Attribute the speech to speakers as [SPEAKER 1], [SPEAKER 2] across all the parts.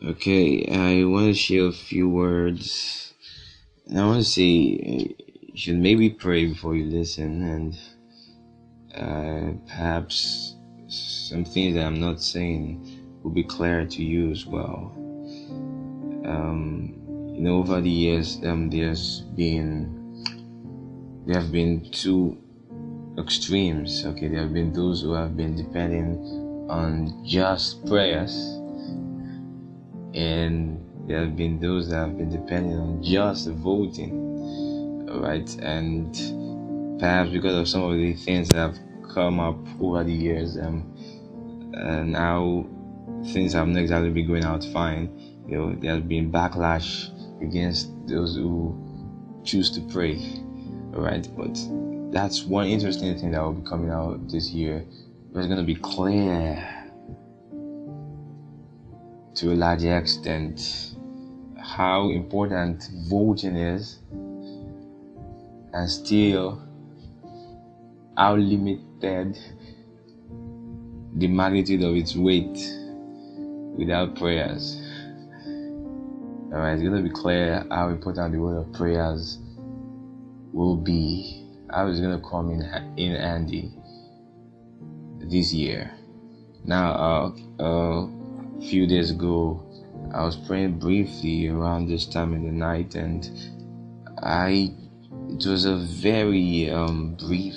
[SPEAKER 1] Okay, I want to share a few words. I want to say you should maybe pray before you listen, and uh, perhaps some things that I'm not saying will be clear to you as well. Um, you know, over the years, um, there's been there have been two extremes. Okay, there have been those who have been depending on just prayers, and there have been those that have been depending on just voting. Right, and perhaps because of some of the things that have come up over the years, um, and now things have not exactly been going out fine. You know, there has been backlash against those who choose to pray. Right, but that's one interesting thing that will be coming out this year. It's going to be clear to a large extent how important voting is and still how limited the magnitude of its weight without prayers. Alright, it's to be clear how important the word of prayers will be how it's to come in in handy this year. Now, uh, a few days ago, I was praying briefly around this time in the night, and I it was a very um, brief,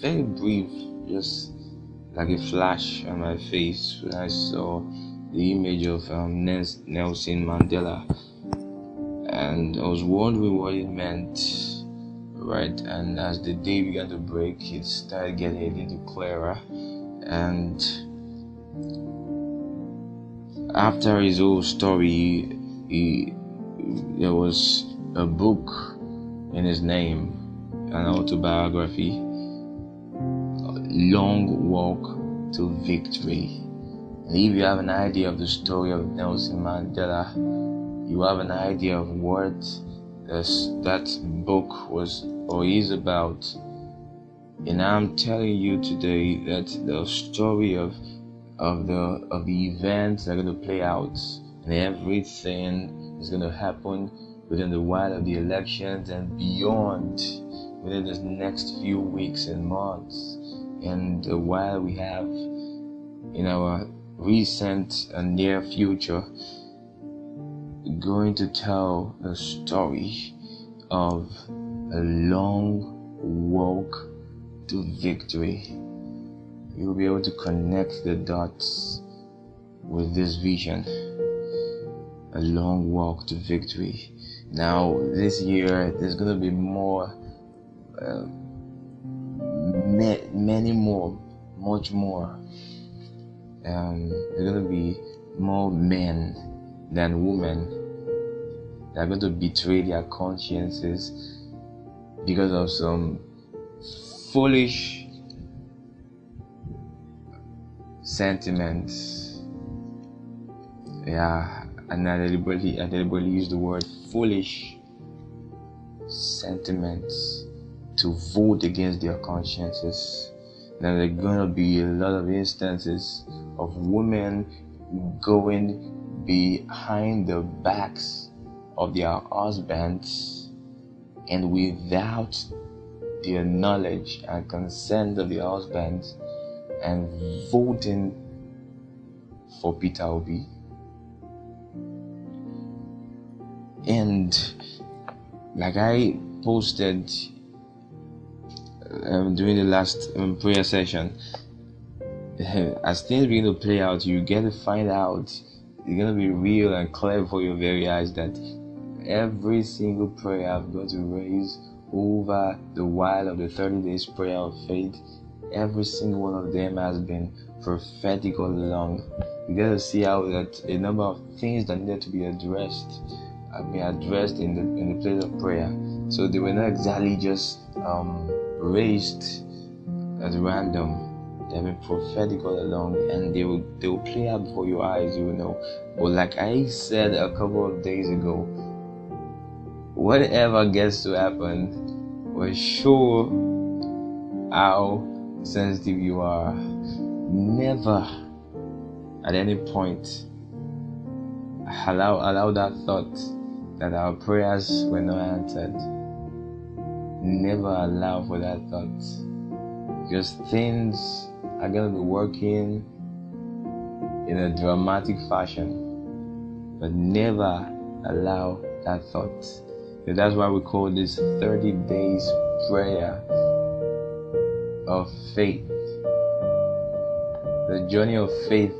[SPEAKER 1] very brief, just like a flash on my face when I saw the image of um, Nelson Mandela, and I was wondering what it meant right? And as the day began to break, it started getting a little clearer. And after his whole story, he, there was a book in his name, an autobiography, Long Walk to Victory. And if you have an idea of the story of Nelson Mandela, you have an idea of what that book was or is about. And I'm telling you today that the story of of the of the events that are going to play out and everything is going to happen within the while of the elections and beyond within the next few weeks and months and the while we have in our recent and near future going to tell the story of a long walk to victory. You'll be able to connect the dots with this vision. A long walk to victory. Now, this year, there's going to be more, uh, many more, much more. Um, there's going to be more men than women that are going to betray their consciences because of some foolish sentiments. Yeah, and I deliberately, I deliberately use the word foolish sentiments to vote against their consciences. Now, there are to be a lot of instances of women going behind the backs of their husbands and without their knowledge and consent of their husbands and voting for Peter Obi. And like I posted um, during the last um, prayer session, as things begin to play out, you get to find out it's gonna be real and clear for your very eyes that every single prayer I've got to raise over the while of the 30 days prayer of faith, every single one of them has been prophetic all along. You get to see how that a number of things that needed to be addressed have been addressed in the in the place of prayer. So they were not exactly just um, raised at random They've been prophetic all along, and they will they will play out before your eyes. You will know. But like I said a couple of days ago, whatever gets to happen will show how sensitive you are. Never at any point allow allow that thought that our prayers were not answered. Never allow for that thought. Because things are gonna be working in a dramatic fashion. But never allow that thought. That's why we call this 30 days prayer of faith. The journey of faith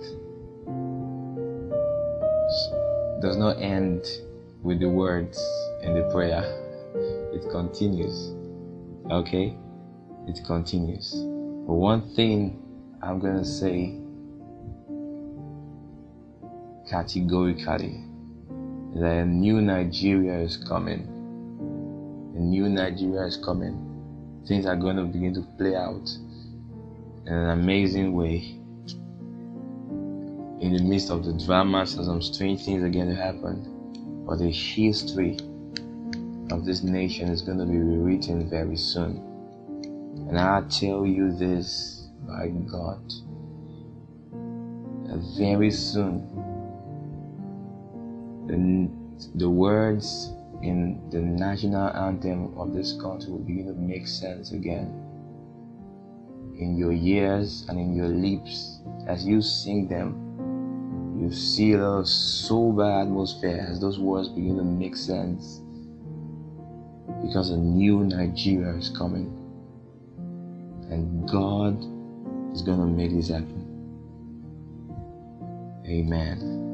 [SPEAKER 1] does not end with the words and the prayer, it continues. Okay? It continues. But one thing I'm to say categorically that a new Nigeria is coming. A new Nigeria is coming. Things are going to begin to play out in an amazing way in the midst of the dramas and some strange things are going to happen. But the history of this nation is going to be rewritten very soon. And I tell you this by God very soon the, the words in the national anthem of this country will begin to make sense again in your ears and in your lips as you sing them you see a sober atmosphere as those words begin to make sense because a new Nigeria is coming and God is going to make this happen. Amen.